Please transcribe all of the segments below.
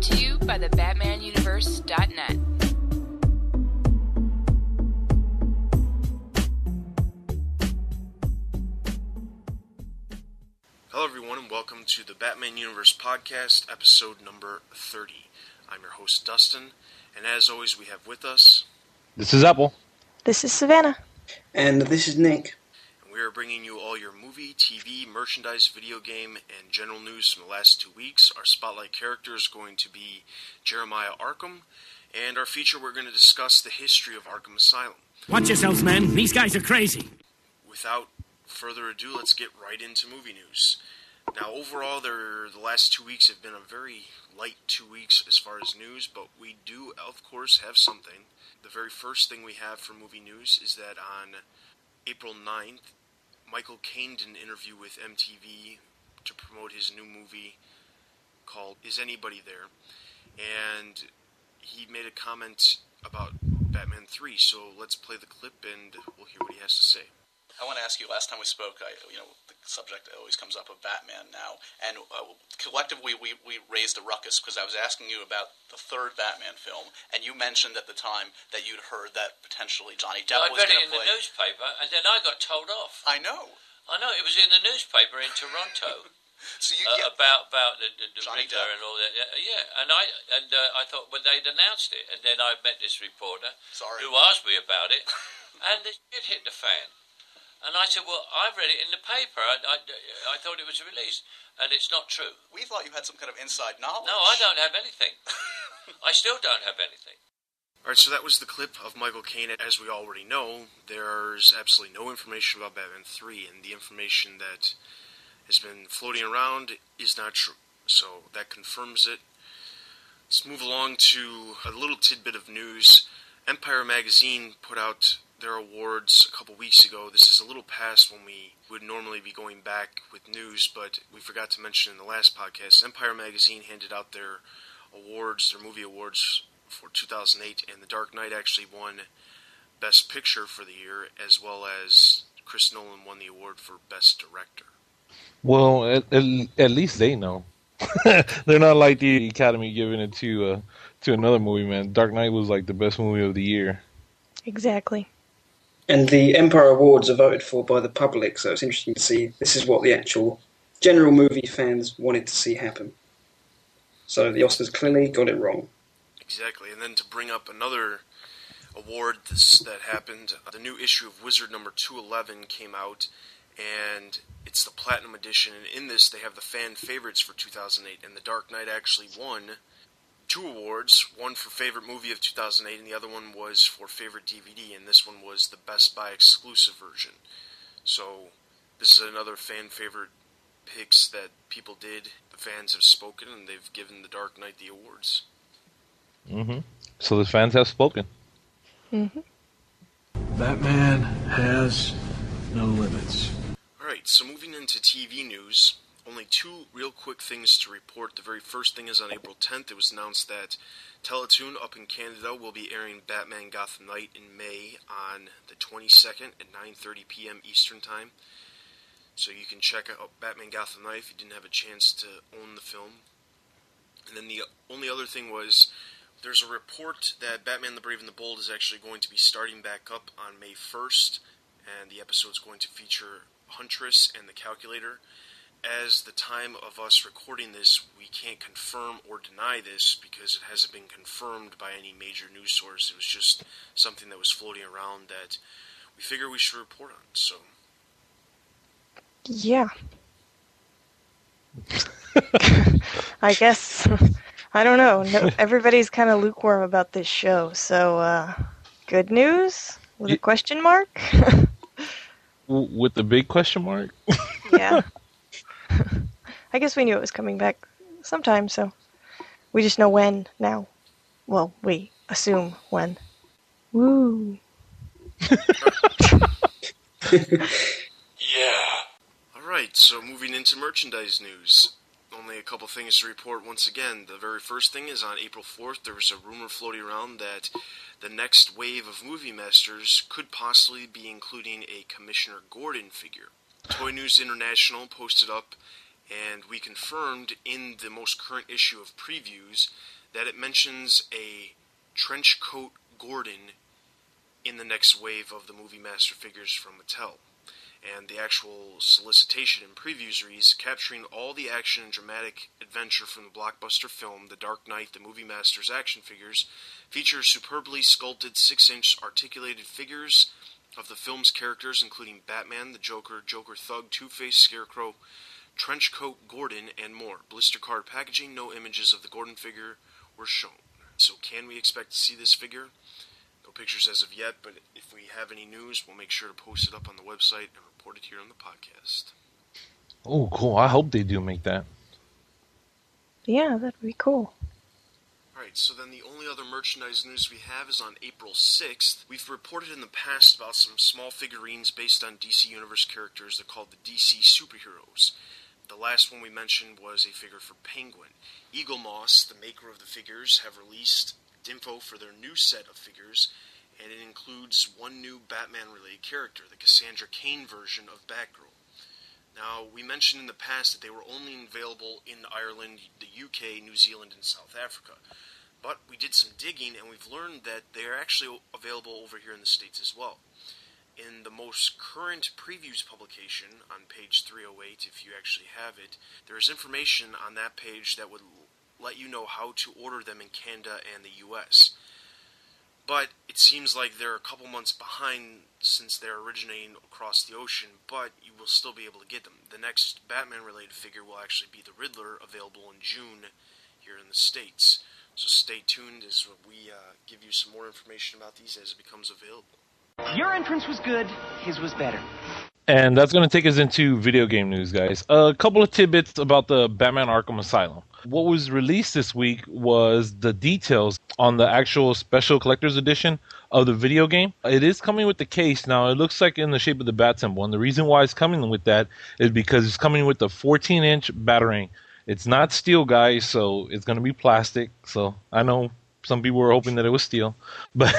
Brought to you by the BatmanUniverse.net. Hello, everyone, and welcome to the Batman Universe Podcast, episode number 30. I'm your host, Dustin, and as always, we have with us, This is Apple. This is Savannah. And this is Nick. We are bringing you all your movie, TV, merchandise, video game, and general news from the last two weeks. Our spotlight character is going to be Jeremiah Arkham, and our feature, we're going to discuss the history of Arkham Asylum. Watch yourselves, men. These guys are crazy. without further ado, let's get right into movie news. Now, overall, there the last two weeks have been a very light two weeks as far as news, but we do, of course, have something. The very first thing we have for movie news is that on April 9th, Michael Caine did an interview with MTV to promote his new movie called Is Anybody There? And he made a comment about Batman 3, so let's play the clip and we'll hear what he has to say. I want to ask you. Last time we spoke, I, you know, the subject always comes up of Batman now, and uh, collectively we, we raised a ruckus because I was asking you about the third Batman film, and you mentioned at the time that you'd heard that potentially Johnny Depp I was read it in play. the newspaper, and then I got told off. I know. I know it was in the newspaper in Toronto So you uh, get about about the, the, the Johnny Riddler Depp. and all that. Yeah, yeah. and I and uh, I thought well they'd announced it, and then I met this reporter Sorry. who asked me about it, and the shit hit the fan. And I said, well, I've read it in the paper. I, I, I thought it was released, and it's not true. we thought you had some kind of inside knowledge. No, I don't have anything. I still don't have anything. Alright, so that was the clip of Michael Caine. As we already know, there's absolutely no information about Batman 3, and the information that has been floating around is not true. So that confirms it. Let's move along to a little tidbit of news. Empire Magazine put out their awards a couple weeks ago. This is a little past when we would normally be going back with news, but we forgot to mention in the last podcast. Empire Magazine handed out their awards, their movie awards for 2008, and The Dark Knight actually won Best Picture for the year, as well as Chris Nolan won the award for Best Director. Well, at, at, at least they know. They're not like the Academy giving it to uh, to another movie, man. Dark Knight was like the best movie of the year. Exactly. And the Empire Awards are voted for by the public, so it's interesting to see this is what the actual general movie fans wanted to see happen. So the Oscars clearly got it wrong. Exactly, and then to bring up another award this, that happened, uh, the new issue of Wizard number 211 came out, and it's the Platinum Edition, and in this they have the fan favorites for 2008, and The Dark Knight actually won two awards, one for favorite movie of 2008, and the other one was for favorite DVD, and this one was the Best Buy exclusive version. So this is another fan favorite picks that people did. The fans have spoken, and they've given The Dark Knight the awards. mm-hmm So the fans have spoken. Mm-hmm. Batman has no limits. Alright, so moving into TV news, only two real quick things to report. The very first thing is on April 10th, it was announced that Teletoon up in Canada will be airing Batman Gotham Knight in May on the 22nd at 9:30 p.m. Eastern Time. So you can check out Batman Gotham Knight if you didn't have a chance to own the film. And then the only other thing was there's a report that Batman the Brave and the Bold is actually going to be starting back up on May 1st, and the episode is going to feature Huntress and the Calculator. As the time of us recording this, we can't confirm or deny this because it hasn't been confirmed by any major news source. It was just something that was floating around that we figure we should report on. So, Yeah. I guess. I don't know. No, everybody's kind of lukewarm about this show. So, uh, good news with a question mark. With the big question mark. yeah. I guess we knew it was coming back sometime, so we just know when now. Well, we assume when. Woo. Yeah. alright, so moving into merchandise news. Only a couple things to report once again. The very first thing is on April 4th, there was a rumor floating around that the next wave of Movie Masters could possibly be including a Commissioner Gordon figure. Toy News International posted up and we confirmed in the most current issue of previews that it mentions a trench coat Gordon in the next wave of the Movie Master figures from Mattel. And the actual solicitation and previews reads capturing all the action and dramatic adventure from the blockbuster film The Dark Knight, the Movie Masters action figures, features superbly sculpted 6 inch articulated figures of the film's characters, including Batman, the Joker, Joker Thug, Two Face, Scarecrow, Trenchcoat Gordon, and more. Blister card packaging, no images of the Gordon figure were shown. So, can we expect to see this figure? No pictures as of yet, but if we have any news, we'll make sure to post it up on the website and report it here on the podcast. Oh, cool. I hope they do make that. Yeah, that'd be cool. Alright, so then the only other merchandise news we have is on April 6th. We've reported in the past about some small figurines based on DC Universe characters. They're called the DC Superheroes. The last one we mentioned was a figure for Penguin. Eaglemoss, the maker of the figures, have released info for their new set of figures, and it includes one new Batman related character, the Cassandra Cain version of Batgirl. Now, we mentioned in the past that they were only available in Ireland, the UK, New Zealand, and South Africa. But we did some digging and we've learned that they are actually available over here in the States as well. In the most current previews publication on page 308, if you actually have it, there is information on that page that would let you know how to order them in Canada and the US. But it seems like they're a couple months behind since they're originating across the ocean, but you will still be able to get them. The next Batman related figure will actually be the Riddler, available in June here in the States. So stay tuned as we uh, give you some more information about these as it becomes available. Your entrance was good, his was better. And that's going to take us into video game news, guys. A couple of tidbits about the Batman Arkham Asylum. What was released this week was the details on the actual special collector's edition of the video game. It is coming with the case now. It looks like in the shape of the bat symbol, and the reason why it's coming with that is because it's coming with the 14-inch batarang. It's not steel, guys, so it's going to be plastic. So I know some people were hoping that it was steel, but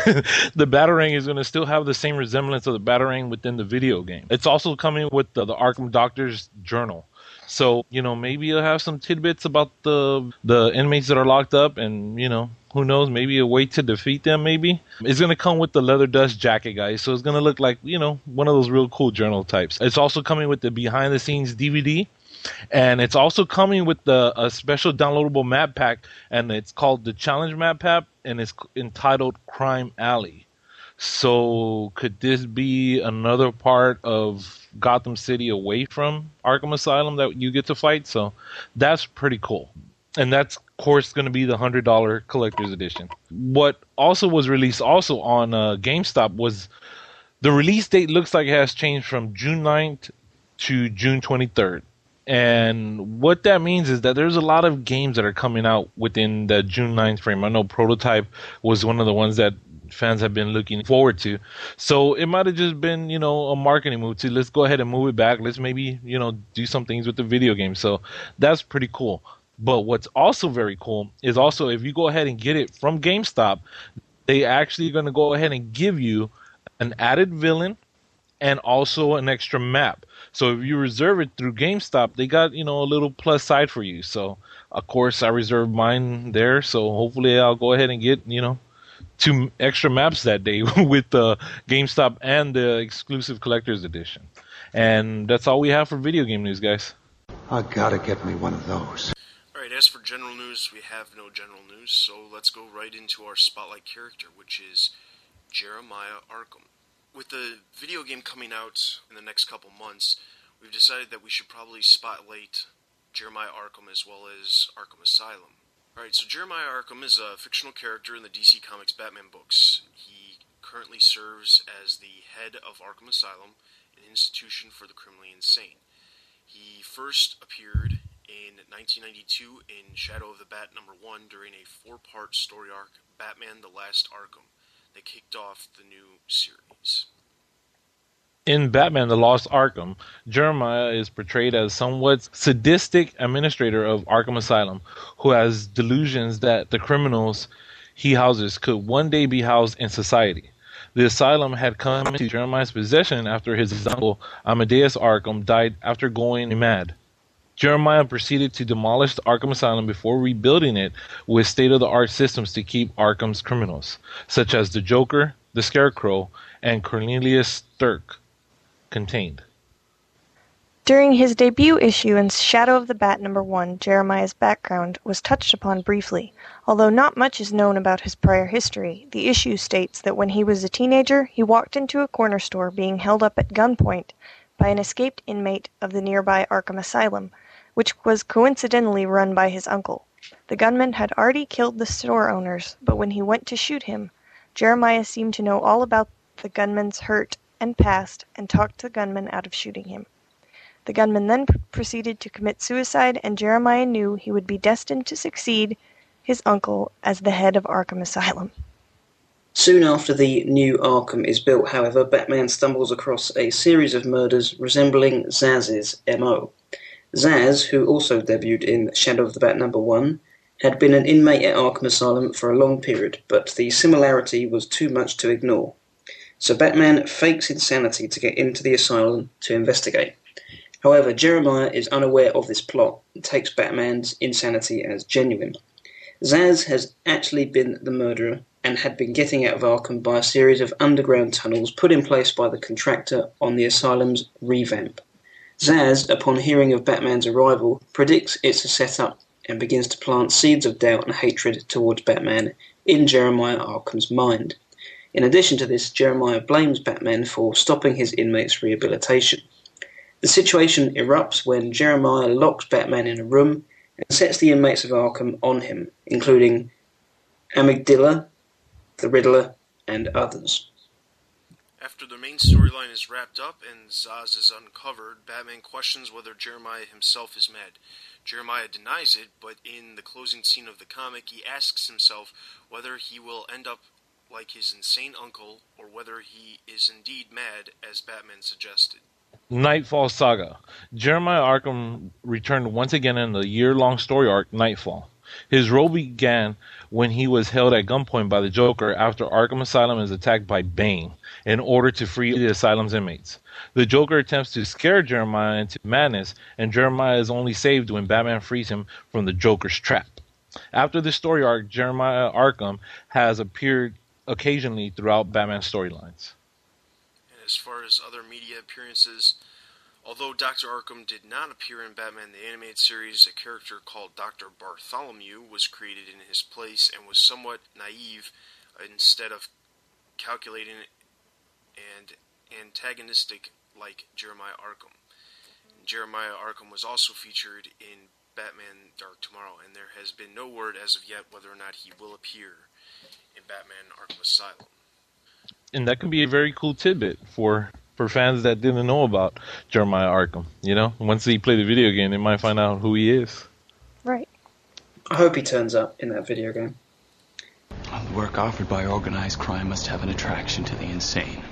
the batarang is going to still have the same resemblance of the batarang within the video game. It's also coming with the, the Arkham Doctor's Journal. So you know maybe you'll have some tidbits about the the inmates that are locked up, and you know who knows maybe a way to defeat them. Maybe it's gonna come with the leather dust jacket, guys. So it's gonna look like you know one of those real cool journal types. It's also coming with the behind the scenes DVD. And it's also coming with the a special downloadable map pack, and it's called the Challenge Map Pack, and it's entitled Crime Alley. So could this be another part of Gotham City away from Arkham Asylum that you get to fight? So that's pretty cool. And that's of course going to be the hundred dollar collector's edition. What also was released also on uh, GameStop was the release date looks like it has changed from June 9th to June 23rd. And what that means is that there's a lot of games that are coming out within the June 9th frame. I know Prototype was one of the ones that fans have been looking forward to. So it might have just been, you know, a marketing move to let's go ahead and move it back. Let's maybe, you know, do some things with the video game. So that's pretty cool. But what's also very cool is also if you go ahead and get it from GameStop, they actually going to go ahead and give you an added villain and also an extra map. So if you reserve it through GameStop, they got you know a little plus side for you. So of course I reserved mine there. So hopefully I'll go ahead and get you know two extra maps that day with the GameStop and the exclusive collector's edition. And that's all we have for video game news, guys. I gotta get me one of those. All right, as for general news, we have no general news, so let's go right into our spotlight character, which is Jeremiah Arkham. With the video game coming out in the next couple months, we've decided that we should probably spotlight Jeremiah Arkham as well as Arkham Asylum. Alright, so Jeremiah Arkham is a fictional character in the DC Comics Batman books. He currently serves as the head of Arkham Asylum, an institution for the criminally insane. He first appeared in 1992 in Shadow of the Bat number 1 during a four part story arc, Batman the Last Arkham, that kicked off the new series. In Batman The Lost Arkham, Jeremiah is portrayed as somewhat sadistic administrator of Arkham Asylum who has delusions that the criminals he houses could one day be housed in society. The asylum had come into Jeremiah's possession after his uncle Amadeus Arkham died after going mad. Jeremiah proceeded to demolish the Arkham Asylum before rebuilding it with state of the art systems to keep Arkham's criminals, such as the Joker, the Scarecrow, and Cornelius Stirk, contained. During his debut issue in Shadow of the Bat number 1, Jeremiah's background was touched upon briefly. Although not much is known about his prior history, the issue states that when he was a teenager, he walked into a corner store being held up at gunpoint by an escaped inmate of the nearby Arkham Asylum, which was coincidentally run by his uncle. The gunman had already killed the store owners, but when he went to shoot him, Jeremiah seemed to know all about the gunman's hurt and past and talked the gunman out of shooting him. The gunman then proceeded to commit suicide, and Jeremiah knew he would be destined to succeed his uncle as the head of Arkham Asylum. Soon after the new Arkham is built, however, Batman stumbles across a series of murders resembling Zsasz's MO. Zsasz, who also debuted in Shadow of the Bat number 1, had been an inmate at Arkham Asylum for a long period, but the similarity was too much to ignore. So Batman fakes insanity to get into the asylum to investigate. However, Jeremiah is unaware of this plot and takes Batman's insanity as genuine. Zsasz has actually been the murderer and had been getting out of Arkham by a series of underground tunnels put in place by the contractor on the asylum's revamp. Zsasz, upon hearing of Batman's arrival, predicts it's a setup and begins to plant seeds of doubt and hatred towards Batman in Jeremiah Arkham's mind. In addition to this, Jeremiah blames Batman for stopping his inmates' rehabilitation. The situation erupts when Jeremiah locks Batman in a room and sets the inmates of Arkham on him, including Amygdala, the Riddler, and others. After the main storyline is wrapped up and Zsasz is uncovered, Batman questions whether Jeremiah himself is mad. Jeremiah denies it, but in the closing scene of the comic, he asks himself whether he will end up like his insane uncle or whether he is indeed mad, as Batman suggested. Nightfall Saga. Jeremiah Arkham returned once again in the year long story arc Nightfall. His role began when he was held at gunpoint by the Joker after Arkham Asylum is attacked by Bane in order to free the asylum's inmates. The Joker attempts to scare Jeremiah into madness, and Jeremiah is only saved when Batman frees him from the Joker's trap. After this story arc, Jeremiah Arkham has appeared occasionally throughout Batman storylines And as far as other media appearances, although Dr. Arkham did not appear in Batman the Animated Series, a character called Dr. Bartholomew was created in his place and was somewhat naive instead of calculating and antagonistic like Jeremiah Arkham. Jeremiah Arkham was also featured in Batman Dark Tomorrow, and there has been no word as of yet whether or not he will appear in Batman Arkham Asylum and that can be a very cool tidbit for for fans that didn't know about Jeremiah Arkham. You know, once they play the video game, they might find out who he is. Right. I hope he turns up in that video game. Well, the work offered by organized crime must have an attraction to the insane.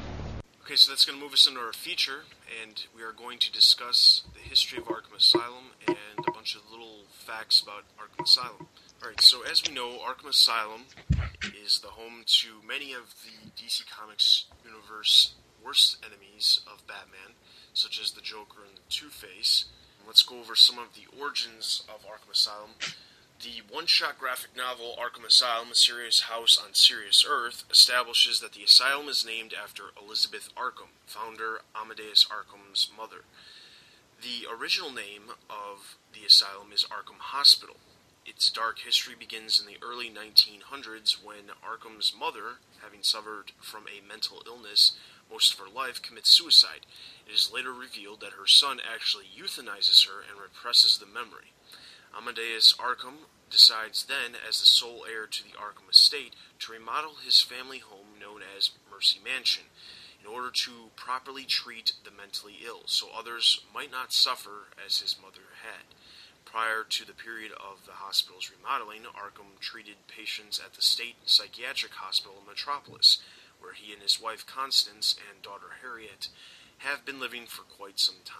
Okay, so that's going to move us into our feature, and we are going to discuss the history of Arkham Asylum and a bunch of little facts about Arkham Asylum. Alright, so as we know, Arkham Asylum is the home to many of the DC Comics universe worst enemies of Batman, such as the Joker and the Two Face. Let's go over some of the origins of Arkham Asylum. The one shot graphic novel Arkham Asylum, A Serious House on Serious Earth, establishes that the asylum is named after Elizabeth Arkham, founder Amadeus Arkham's mother. The original name of the asylum is Arkham Hospital, its dark history begins in the early 1900s when Arkham's mother, having suffered from a mental illness most of her life, commits suicide. It is later revealed that her son actually euthanizes her and represses the memory. Amadeus Arkham decides then, as the sole heir to the Arkham estate, to remodel his family home known as Mercy Mansion in order to properly treat the mentally ill so others might not suffer as his mother had. Prior to the period of the hospital's remodeling, Arkham treated patients at the State Psychiatric Hospital in Metropolis, where he and his wife Constance and daughter Harriet have been living for quite some time.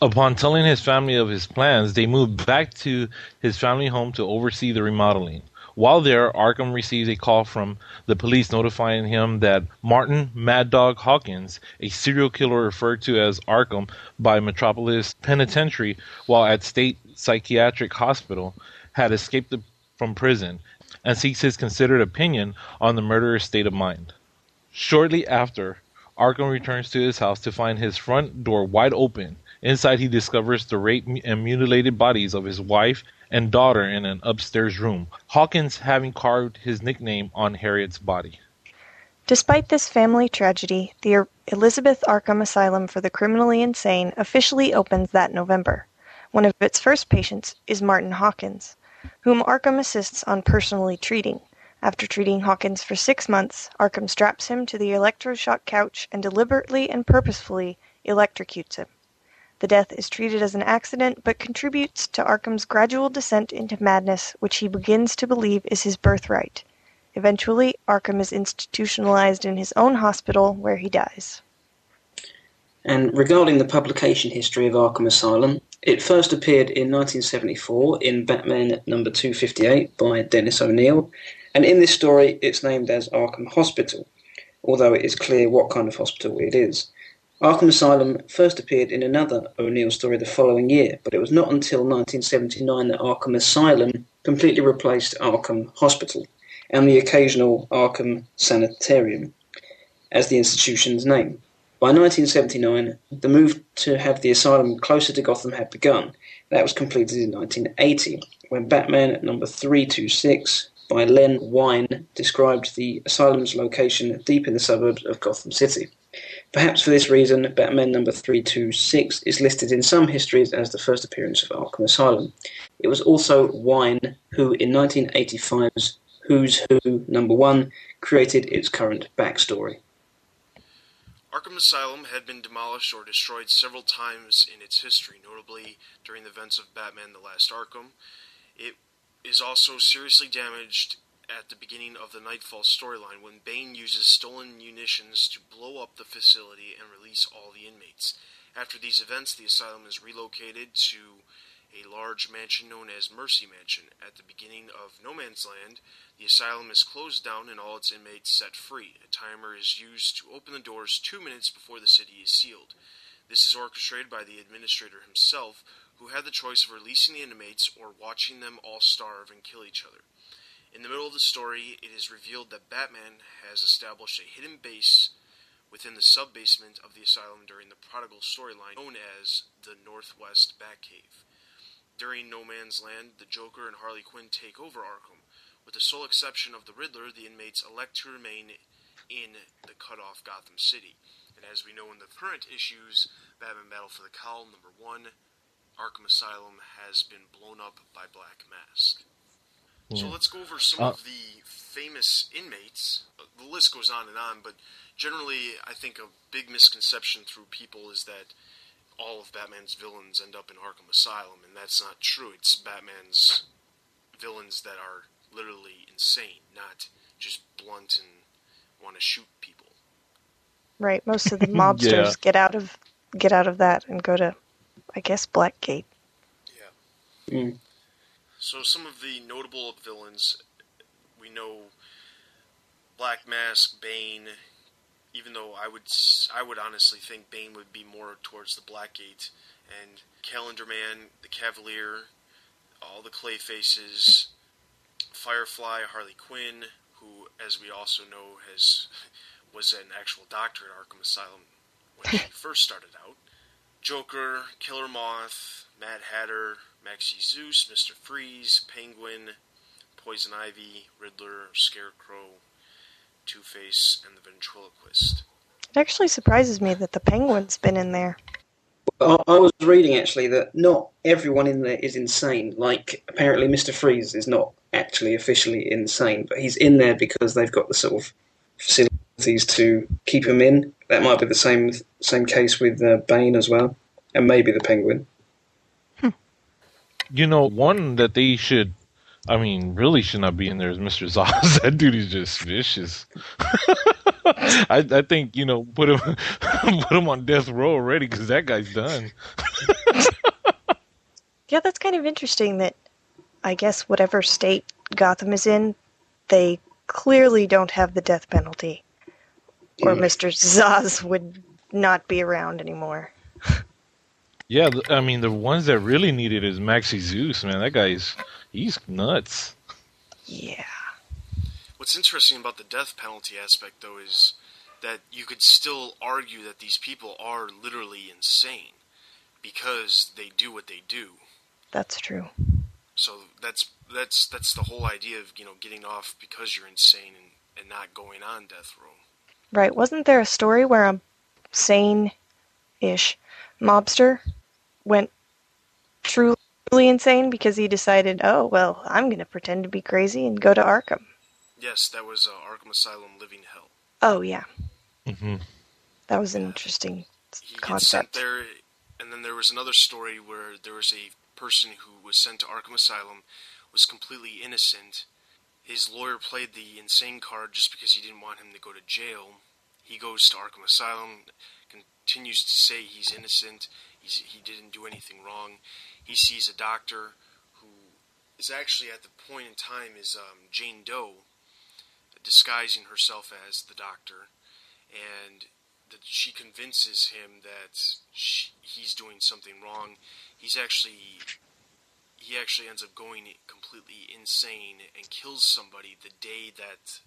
Upon telling his family of his plans, they moved back to his family home to oversee the remodeling. While there, Arkham receives a call from the police notifying him that Martin Mad Dog Hawkins, a serial killer referred to as Arkham by Metropolis Penitentiary while at State Psychiatric Hospital, had escaped the, from prison and seeks his considered opinion on the murderer's state of mind. Shortly after, Arkham returns to his house to find his front door wide open. Inside, he discovers the raped and mutilated bodies of his wife and daughter in an upstairs room, Hawkins having carved his nickname on Harriet's body. Despite this family tragedy, the er-, Elizabeth Arkham Asylum for the Criminally Insane officially opens that November. One of its first patients is Martin Hawkins, whom Arkham assists on personally treating. After treating Hawkins for six months, Arkham straps him to the electroshock couch and deliberately and purposefully electrocutes him. The death is treated as an accident but contributes to Arkham's gradual descent into madness which he begins to believe is his birthright. Eventually, Arkham is institutionalized in his own hospital where he dies. And regarding the publication history of Arkham Asylum, it first appeared in 1974 in Batman number 258 by Dennis O'Neil, and in this story it's named as Arkham Hospital, although it is clear what kind of hospital it is. Arkham Asylum first appeared in another O'Neil story the following year, but it was not until 1979 that Arkham Asylum completely replaced Arkham Hospital and the occasional Arkham Sanitarium as the institution's name. By 1979, the move to have the asylum closer to Gotham had begun. That was completed in 1980, when Batman number 326 by Len Wein described the asylum's location deep in the suburbs of Gotham City. Perhaps for this reason, Batman number 326 is listed in some histories as the first appearance of Arkham Asylum. It was also Wein who, in 1985's Who's Who number 1, created its current backstory. Arkham Asylum had been demolished or destroyed several times in its history, notably during the events of Batman The Last Arkham. It is also seriously damaged at the beginning of the Nightfall storyline when Bane uses stolen munitions to blow up the facility and release all the inmates. After these events, the asylum is relocated to a large mansion known as Mercy Mansion. At the beginning of No Man's Land, the asylum is closed down and all its inmates set free. A timer is used to open the doors two minutes before the city is sealed. This is orchestrated by the administrator himself, who had the choice of releasing the inmates or watching them all starve and kill each other. In the middle of the story, it is revealed that Batman has established a hidden base within the sub basement of the asylum during the Prodigal storyline, known as the Northwest Batcave. During No Man's Land, the Joker and Harley Quinn take over Arkham. With the sole exception of the Riddler, the inmates elect to remain in the cut off Gotham City. And as we know in the current issues, Batman Battle for the Cowl number one, Arkham Asylum has been blown up by Black Mask. So let's go over some Uh, of the famous inmates. The list goes on and on, but generally, I think a big misconception through people is that all of Batman's villains end up in Arkham Asylum, and that's not true. It's Batman's villains that are literally insane, not just blunt and want to shoot people. Right, most of the mobsters Yeah. get out of get out of that and go to, I guess, Blackgate. Mm. So some of the notable villains, we know Black Mask, Bane. Even though I would, I would honestly think Bane would be more towards the Blackgate, and Calendar Man, the Cavalier, all the Clay Faces, Firefly, Harley Quinn, who, as we also know, has was an actual doctor at Arkham Asylum when he first started out. Joker, Killer Moth, Mad Hatter, Maxie Zeus, Mr. Freeze, Penguin, Poison Ivy, Riddler, Scarecrow, Two Face, and the Ventriloquist. It actually surprises me that the Penguin's been in there. I I was reading actually that not everyone in there is insane. Like apparently, Mister Freeze is not actually officially insane, but he's in there because they've got the sort of facilities to keep him in. That might be the same same case with uh, Bane as well, and maybe the Penguin. You know, one that they should, I mean, really should not be in there is Mr. Zsasz. that dude is just vicious. I, I think you know put him put him on death row already because that guy's done. Yeah, that's kind of interesting that I guess whatever state Gotham is in, they clearly don't have the death penalty, or Mr. Zsasz would not be around anymore. Yeah, I mean the ones that really need it is Maxie Zeus, man. That guy's he's nuts. Yeah. What's interesting about the death penalty aspect, though, is that you could still argue that these people are literally insane because they do what they do. That's true. So that's that's that's the whole idea of you know getting off because you're insane and, and not going on death row. Right. Wasn't there a story where a sane ish mobster went truly insane because he decided, oh, well, I'm going to pretend to be crazy and go to Arkham? Yes, that was uh, Arkham Asylum Living Hell. Oh, yeah. Mm-hmm. That was an interesting He gets sent concept. there, and then there was another story where there was a person who was sent to Arkham Asylum, was completely innocent. His lawyer played the insane card just because he didn't want him to go to jail. He goes to Arkham Asylum, continues to say he's innocent. He's, he didn't do anything wrong. He sees a doctor who is actually at the point in time is um, Jane Doe, disguising herself as the doctor, and that she convinces him that she, he's doing something wrong. He's actually he actually ends up going completely insane and kills somebody the day that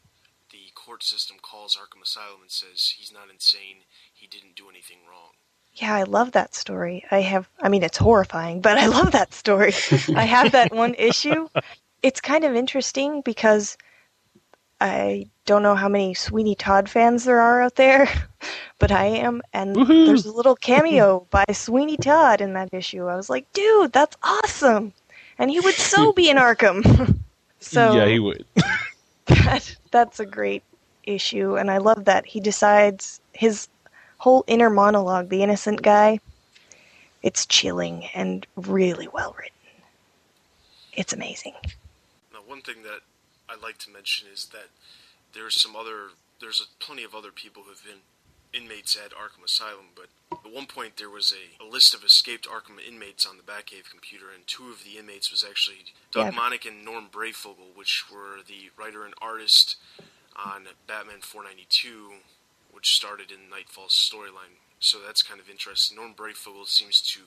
the court system calls Arkham Asylum and says he's not insane, he didn't do anything wrong. Yeah, I love that story. I have, I mean, it's horrifying, but I love that story. I have that one issue. It's kind of interesting because I don't know how many Sweeney Todd fans there are out there, but I am. And Woohoo! there's a little cameo by Sweeney Todd in that issue. I was like, dude, that's awesome. And he would so be in Arkham. so yeah, he would. that, that's a great issue. And I love that he decides his whole inner monologue, the innocent guy, it's chilling and really well written. It's amazing. Now, one thing that I'd like to mention is that there's some other, there's a, plenty of other people who've been inmates at Arkham Asylum, but at one point there was a, a list of escaped Arkham inmates on the Batcave computer, and two of the inmates was actually Doug Yeah. Moench and Norm Breyfogle, which were the writer and artist on Batman 492, which started in Nightfall's storyline. So that's kind of interesting. Norm Breyfogle seems to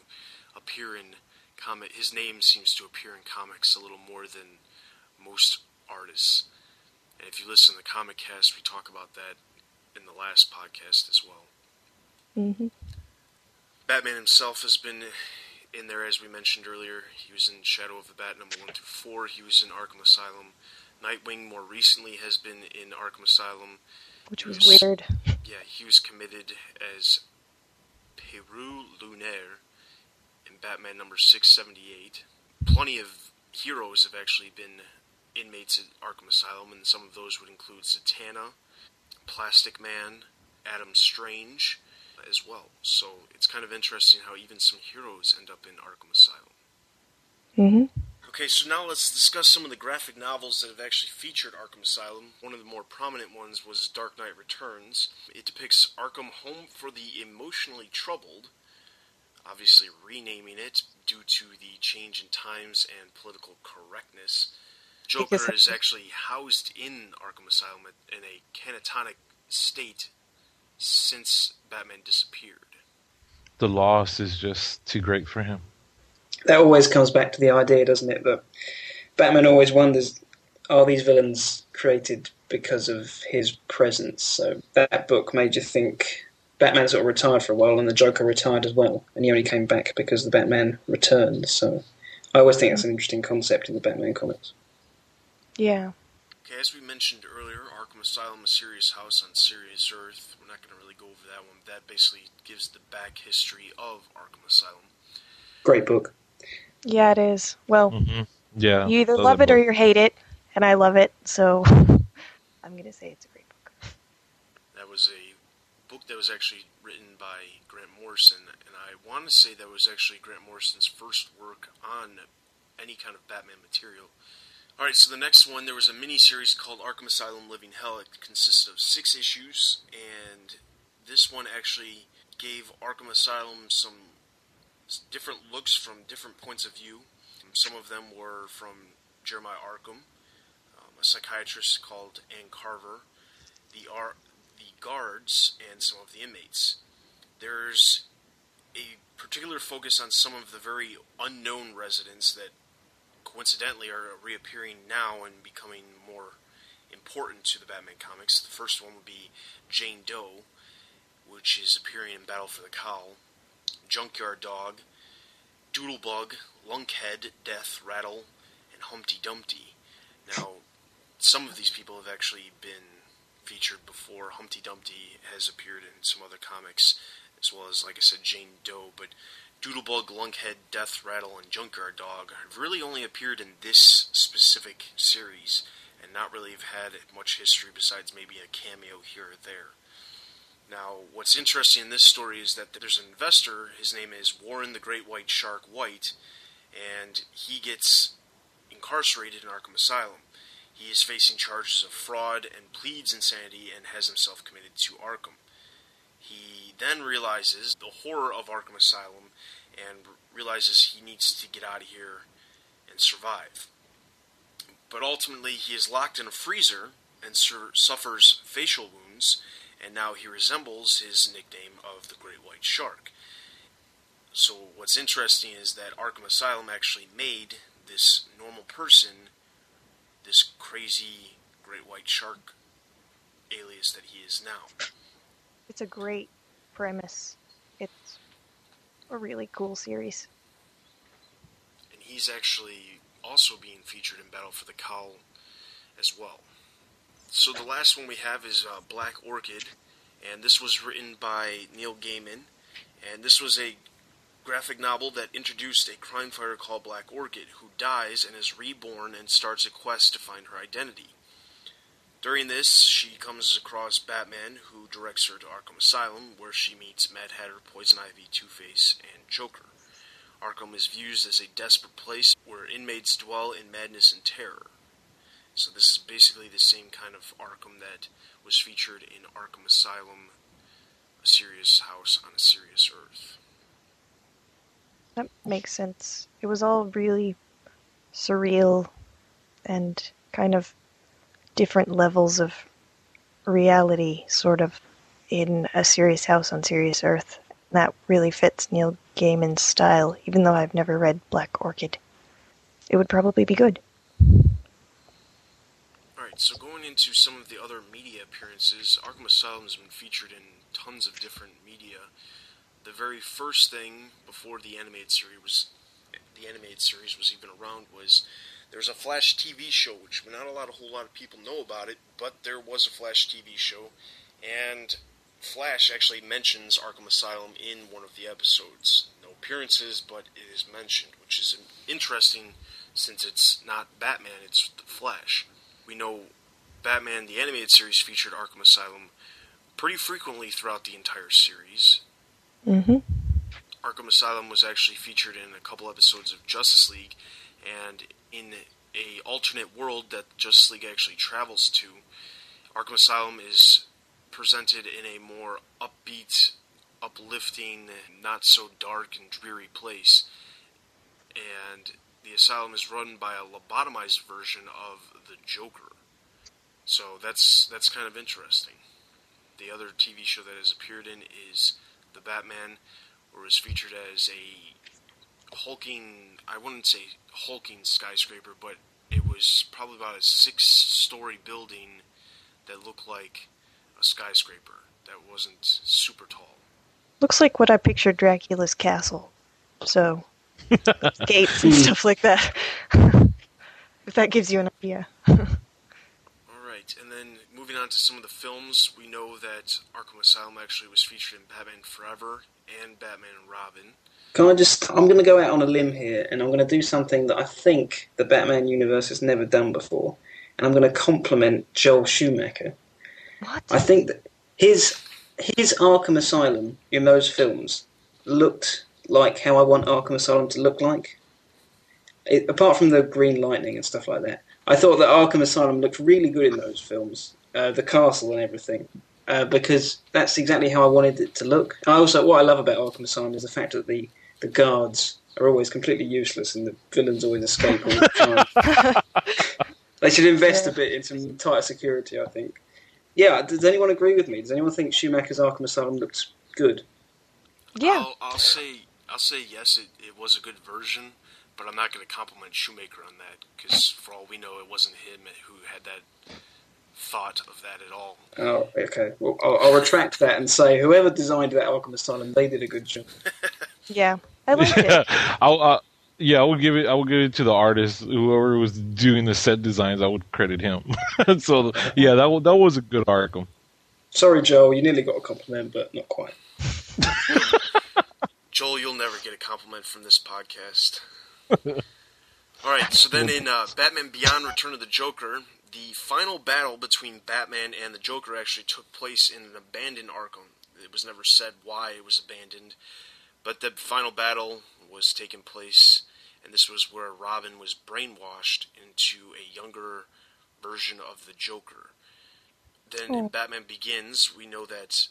appear in comic. His name seems to appear in comics a little more than most artists. And if you listen to the comic cast, we talk about that in the last podcast as well. hmm Batman himself has been in there, as we mentioned earlier. He was in Shadow of the Bat number one through four. He was in Arkham Asylum. Nightwing more recently has been in Arkham Asylum. Which He was weird. Yeah, he was committed as Pierrot Lunaire in Batman number 678. Plenty of heroes have actually been inmates at Arkham Asylum, and some of those would include Satana, Plastic Man, Adam Strange as well. So it's kind of interesting how even some heroes end up in Arkham Asylum. hmm Okay, so now let's discuss some of the graphic novels that have actually featured Arkham Asylum. One of the more prominent ones was Dark Knight Returns. It depicts Arkham Home for the Emotionally Troubled, obviously renaming it due to the change in times and political correctness. Joker Because- is actually housed in Arkham Asylum in a catatonic state since Batman disappeared. The loss is just too great for him. That always comes back to the idea, doesn't it? That Batman always wonders are these villains created because of his presence? So that book made you think Batman sort of retired for a while, and the Joker retired as well, and he only came back because the Batman returned. So I always think that's an interesting concept in the Batman comics. Yeah. Okay, as we mentioned earlier, Arkham Asylum, a serious house on serious Earth. We're not going to really go over that one. That basically gives the back history of Arkham Asylum. Great book. Yeah, it is. Well, hmm Yeah. you either love it or you hate it, and I love it, so I'm going to say it's a great book. That was a book that was actually written by Grant Morrison, and I want to say that was actually Grant Morrison's first work on any kind of Batman material. Alright, so the next one, there was a mini-series called Arkham Asylum Living Hell. It consisted of six issues, and this one actually gave Arkham Asylum some s- different looks from different points of view. Some of them were from Jeremiah Arkham. Um, a psychiatrist called Ann Carver, the ar- the guards, and some of the inmates. There's a particular focus on some of the very unknown residents that coincidentally are reappearing now and becoming more important to the Batman comics. The first one would be Jane Doe, which is appearing in Battle for the Cowl, Junkyard Dog, Doodlebug, Lunkhead, Death, Rattle, and Humpty Dumpty. Now, some of these people have actually been featured before. Humpty Dumpty has appeared in some other comics, as well as, like I said, Jane Doe, but Doodlebug, Lunkhead, Death Rattle, and Junkyard Dog have really only appeared in this specific series and not really have had much history besides maybe a cameo here or there. Now, what's interesting in this story is that there's an investor, his name is Warren the Great White Shark White, and he gets incarcerated in Arkham Asylum. He is facing charges of fraud and pleads insanity and has himself committed to Arkham. He then realizes the horror of Arkham Asylum and realizes he needs to get out of here and survive. But ultimately, he is locked in a freezer and sur- suffers facial wounds, and now he resembles his nickname of the Great White Shark. So, what's interesting is that Arkham Asylum actually made this normal person this crazy Great White Shark alias that he is now. It's a great premise. It's a really cool series. And he's actually also being featured in Battle for the Cowl as well. So the last one we have is uh, Black Orchid, and this was written by Neil Gaiman, and this was a graphic novel that introduced a crime fighter called Black Orchid, who dies and is reborn and starts a quest to find her identity. During this, she comes across Batman, who directs her to Arkham Asylum, where she meets Mad Hatter, Poison Ivy, Two Face, and Joker. Arkham is viewed as a desperate place where inmates dwell in madness and terror. So this is basically the same kind of Arkham that was featured in Arkham Asylum, a serious house on a serious earth. That makes sense. It was all really surreal and kind of different levels of reality, sort of, in a serious house on serious earth. That really fits Neil Gaiman's style, even though I've never read Black Orchid. It would probably be good. So going into some of the other media appearances, Arkham Asylum has been featured in tons of different media. The very first thing before the animated series was the animated series was even around was there's a Flash TV show, which not a lot, a whole lot of people know about it, but there was a Flash TV show, and Flash actually mentions Arkham Asylum in one of the episodes. No appearances, but it is mentioned, which is interesting since it's not Batman, it's the Flash. We know Batman, the animated series, featured Arkham Asylum pretty frequently throughout the entire series. Mm-hmm. Arkham Asylum was actually featured in a couple episodes of Justice League, and in a alternate world that Justice League actually travels to, Arkham Asylum is presented in a more upbeat, uplifting, not so dark and dreary place. And the asylum is run by a lobotomized version of the Joker. So that's that's kind of interesting. The other TV show that has appeared in is The Batman, where it was featured as a hulking, I wouldn't say hulking skyscraper, but it was probably about a six story building that looked like a skyscraper that wasn't super tall. Looks like what I pictured Dracula's castle. So, gates and stuff like that. if that gives you an idea. Alright, and then moving on to some of the films, we know that Arkham Asylum actually was featured in Batman Forever and Batman and Robin. Can I just? I'm going to go out on a limb here, and I'm going to do something that I think the Batman universe has never done before, and I'm going to compliment Joel Schumacher. What? I think that his his Arkham Asylum in those films looked like how I want Arkham Asylum to look like. It, apart from the green lightning and stuff like that, I thought that Arkham Asylum looked really good in those films, uh, the castle and everything, uh, because that's exactly how I wanted it to look. And I also, what I love about Arkham Asylum is the fact that the the guards are always completely useless and the villains always escape all the time. They should invest Yeah. a bit in some tighter security, I think. Yeah, does anyone agree with me? Does anyone think Schumacher's Arkham Asylum looks good? Yeah. I'll, I'll say I'll say yes. It, it was a good version, but I'm not going to compliment Schumacher on that because for all we know, it wasn't him who had that thought of that at all. Oh, okay. Well, I'll, I'll retract that and say whoever designed that Arkham Asylum, they did a good job. Yeah. I liked it. Yeah, I'll, uh, yeah, I would give it. I will give it to the artist, whoever was doing the set designs. I would credit him. so yeah, that wa- that was a good Arkham. Sorry, Joel, you nearly got a compliment, but not quite. Joel, you'll never get a compliment from this podcast. All right, so then in uh, Batman Beyond: Return of the Joker, the final battle between Batman and the Joker actually took place in an abandoned Arkham. It was never said why it was abandoned, but the final battle was taking place, and this was where Robin was brainwashed into a younger version of the Joker. Then in Oh. Batman Begins, we know that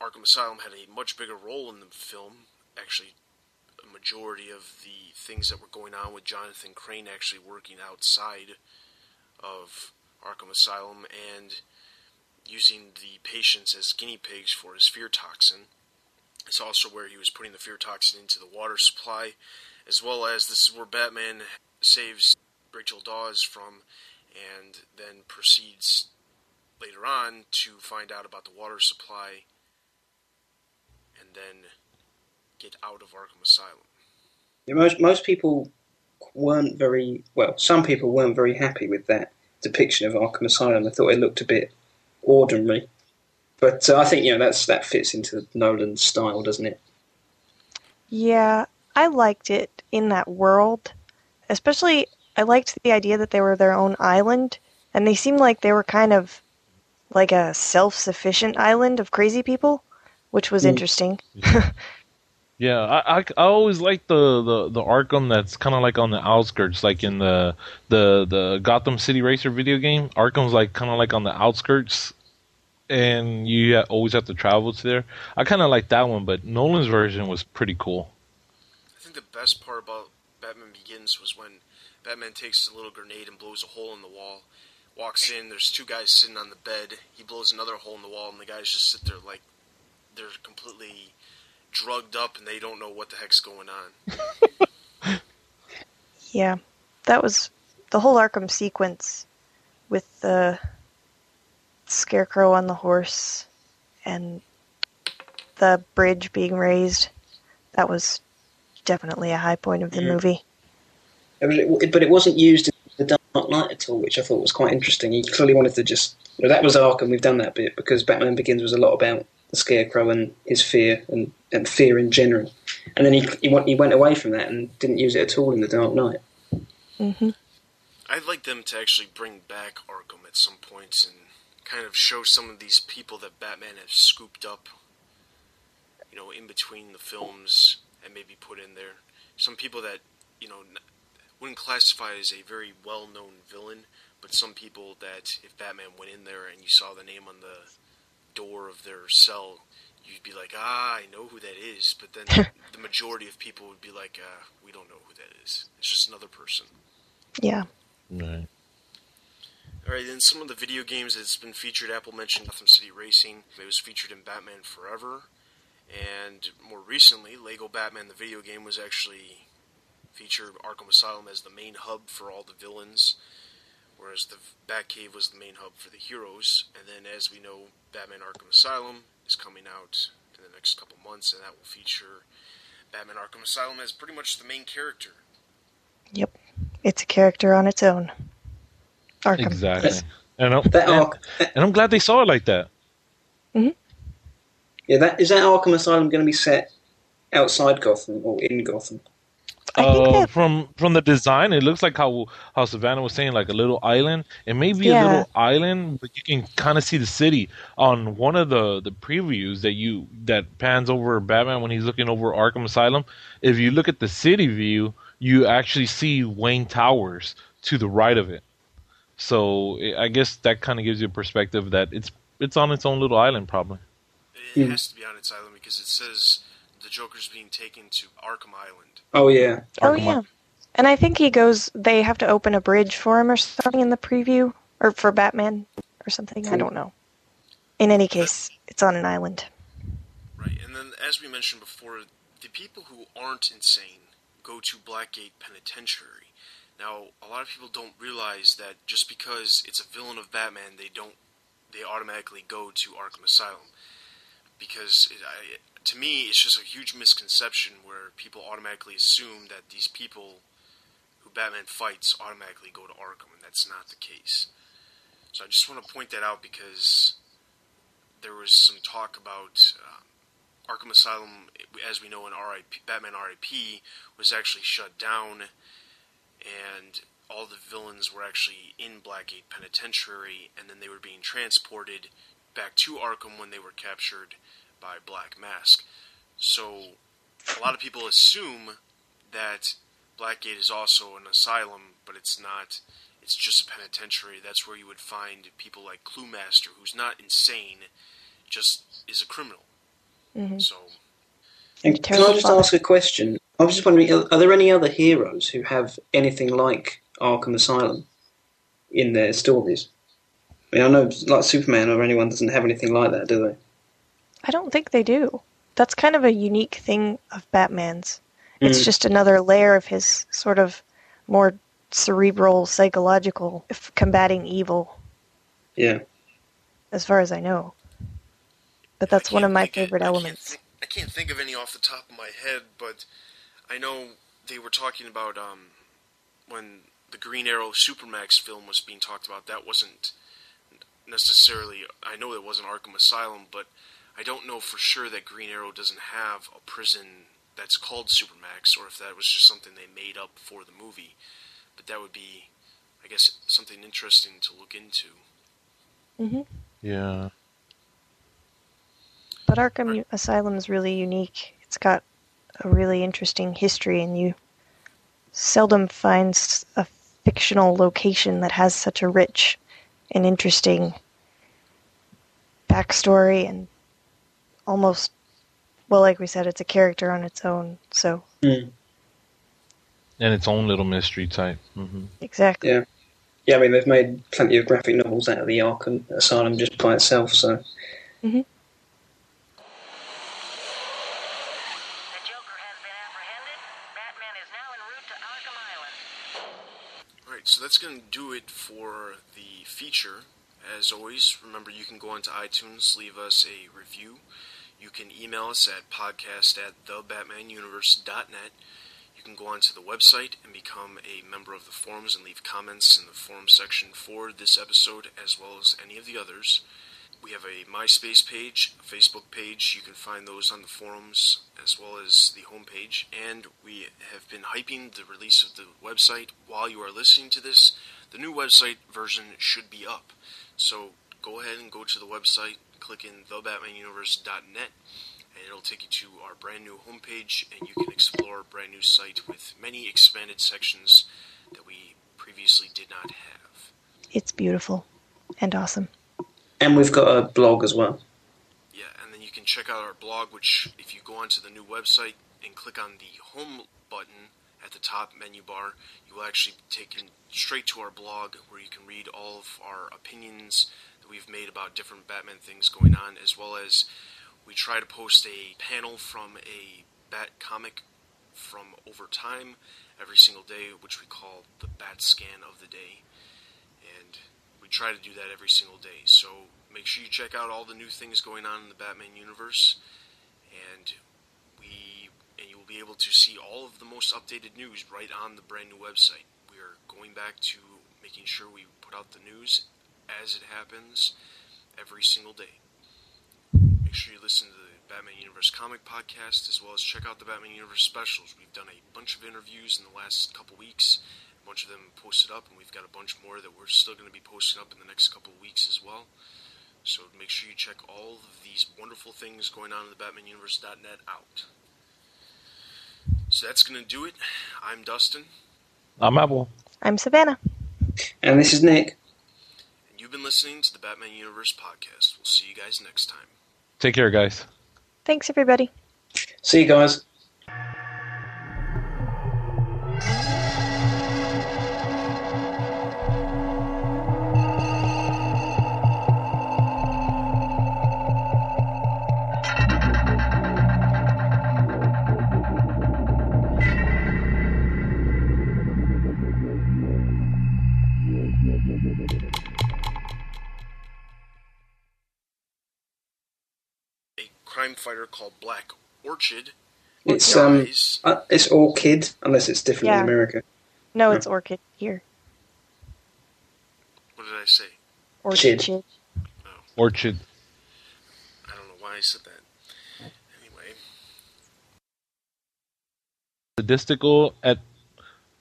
Arkham Asylum had a much bigger role in the film. Actually, a majority of the things that were going on with Jonathan Crane actually working outside of Arkham Asylum and using the patients as guinea pigs for his fear toxin. It's also where he was putting the fear toxin into the water supply, as well as this is where Batman saves Rachel Dawes from and then proceeds later on to find out about the water supply and then get out of Arkham Asylum. Yeah, most most people weren't very well. Some people weren't very happy with that depiction of Arkham Asylum. They thought it looked a bit ordinary. But uh, I think you know that's that fits into Nolan's style, doesn't it? Yeah, I liked it in that world. Especially, I liked the idea that they were their own island, and they seemed like they were kind of like a self sufficient island of crazy people, which was Mm. interesting. Yeah, I, I, I always like the, the, the Arkham that's kind of like on the outskirts, like in the the the Gotham City Racer video game. Arkham's like kind of like on the outskirts, and you ha- always have to travel to there. I kind of like that one, but Nolan's version was pretty cool. I think the best part about Batman Begins was when Batman takes a little grenade and blows a hole in the wall. Walks in, there's two guys sitting on the bed. He blows another hole in the wall, and the guys just sit there like they're completely drugged up and they don't know what the heck's going on. Yeah, that was the whole Arkham sequence with the scarecrow on the horse and the bridge being raised. That was definitely a high point of the Yeah. movie. It was- it- But it wasn't used in the Dark Knight at all, which I thought was quite interesting. He clearly wanted to just. You know, that was Arkham. We've done that bit because Batman Begins was a lot about the Scarecrow and his fear and, and fear in general. And then he he went, he went away from that and didn't use it at all in the Dark Knight. hmm I'd like them to actually bring back Arkham at some points and kind of show some of these people that Batman has scooped up, you know, in between the films and maybe put in there. Some people that, you know, wouldn't classify as a very well known villain, but some people that if Batman went in there and you saw the name on the door of their cell, you'd be like, ah, I know who that is. But then the majority of people would be like, uh, we don't know who that is. It's just another person. Yeah. Right. Alright, then some of the video games that's been featured, Apple mentioned Gotham City Racing. It was featured in Batman Forever. And more recently, Lego Batman the video game was actually featured Arkham Asylum as the main hub for all the villains, whereas the Batcave was the main hub for the heroes. And then, as we know, Batman Arkham Asylum is coming out in the next couple months, and that will feature Batman Arkham Asylum as pretty much the main character. Yep. It's a character on its own. Arkham. Exactly. And I'm, That and, Ark, and I'm glad they saw it like that. Mm-hmm. yeah, that is that Arkham Asylum going to be set outside Gotham or in Gotham? I think Uh, that from from the design, it looks like how how Savannah was saying, like a little island. It may be a little island, but you can kind of see the city on one of the the previews that you that pans over Batman when he's looking over Arkham Asylum. If you look at the city view, you actually see Wayne Towers to the right of it. So I I guess that kind of gives you a perspective that it's it's on its own little island, probably. It has to be on its island because it says the Joker's being taken to Arkham Island. Oh yeah, Oh Arkham yeah. And I think he goes. They have to open a bridge for him or something in the preview, or for Batman or something. I don't know. In any case, it's on an island. Right, and then as we mentioned before, the people who aren't insane go to Blackgate Penitentiary. Now, a lot of people don't realize that just because it's a villain of Batman, they don't they automatically go to Arkham Asylum. Because it, I, to me, it's just a huge misconception where people automatically assume that these people who Batman fights automatically go to Arkham, and that's not the case. So I just want to point that out because there was some talk about uh, Arkham Asylum, as we know in RIP, Batman RIP, was actually shut down, and all the villains were actually in Blackgate Penitentiary, and then they were being transported back to Arkham when they were captured by Black Mask. So a lot of people assume that Blackgate is also an asylum, but it's not. It's just a penitentiary. That's where you would find people like Cluemaster, who's not insane, just is a criminal. Mm-hmm. So. And can I just ask a question? I was just wondering, are, are there any other heroes who have anything like Arkham Asylum in their stories? I mean, I know like Superman or anyone doesn't have anything like that, do they? I don't think they do. That's kind of a unique thing of Batman's. It's Mm. just another layer of his sort of more cerebral, psychological f- combating evil, Yeah. as far as I know. But that's one of my favorite I can't, elements. think, I can't think of any off the top of my head, but I know they were talking about um, when the Green Arrow Supermax film was being talked about. That wasn't necessarily. I know it wasn't Arkham Asylum, but I don't know for sure that Green Arrow doesn't have a prison that's called Supermax, or if that was just something they made up for the movie. But that would be, I guess, something interesting to look into. hmm Yeah. But Arkham U- Asylum is really unique. It's got a really interesting history, and you seldom find a fictional location that has such a rich and interesting backstory and almost, well, like we said, it's a character on its own. So, Mm. And its own little mystery type. hmm exactly. Yeah. Yeah, I mean, they've made plenty of graphic novels out of the Arkham Asylum just by itself, so. hmm Alright, so that's going to do it for the feature. As always, remember you can go onto iTunes, leave us a review. You can email us at podcast at thebatmanuniverse.net. You can go onto the website and become a member of the forums and leave comments in the forum section for this episode as well as any of the others. We have a MySpace page, a Facebook page. You can find those on the forums as well as the homepage. And we have been hyping the release of the website while you are listening to this. The new website version should be up. So go ahead and go to the website, click in thebatmanuniverse.net, and it'll take you to our brand new homepage, and you can explore a brand new site with many expanded sections that we previously did not have. It's beautiful and awesome. And we've got a blog as well. Yeah, and then you can check out our blog, which, if you go onto the new website and click on the home button at the top menu bar, you will actually be taken straight to our blog where you can read all of our opinions that we've made about different Batman things going on, as well as we try to post a panel from a Bat comic from over time every single day, which we call the Bat Scan of the Day. And we try to do that every single day. So make sure you check out all the new things going on in the Batman universe, and we and you will be able to see all of the most updated news right on the brand new website. We are going back to making sure we put out the news as it happens every single day. Make sure you listen to the Batman Universe comic podcast as well as check out the Batman Universe specials. We've done a bunch of interviews in the last couple weeks. A bunch of them posted up, and we've got a bunch more that we're still going to be posting up in the next couple of weeks as well. So make sure you check all of these wonderful things going on in the BatmanUniverse.net out. So that's going to do it. I'm Dustin, I'm Apple. I'm Savannah. And this is Nick. And you've been listening to the Batman Universe podcast. We'll see you guys next time. Take care, guys. Thanks, everybody. See you guys. Crime fighter called Black Orchid It's um, uh, it's Orchid, unless it's different Yeah. in America. No, it's Orchid here. What did I say? Orchid. Chid. Orchid. I don't know why I said that. Anyway, Sadistical at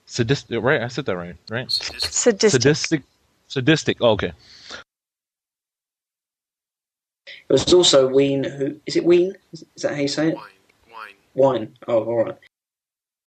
sadistic. Right, I said that right. Right. sadistic. Sadistic. Sadistic. Sadistic. Oh, okay. There was also Ween, who is it? Ween? Is that how you say it? Wine. Wine. Wine. Oh, all right.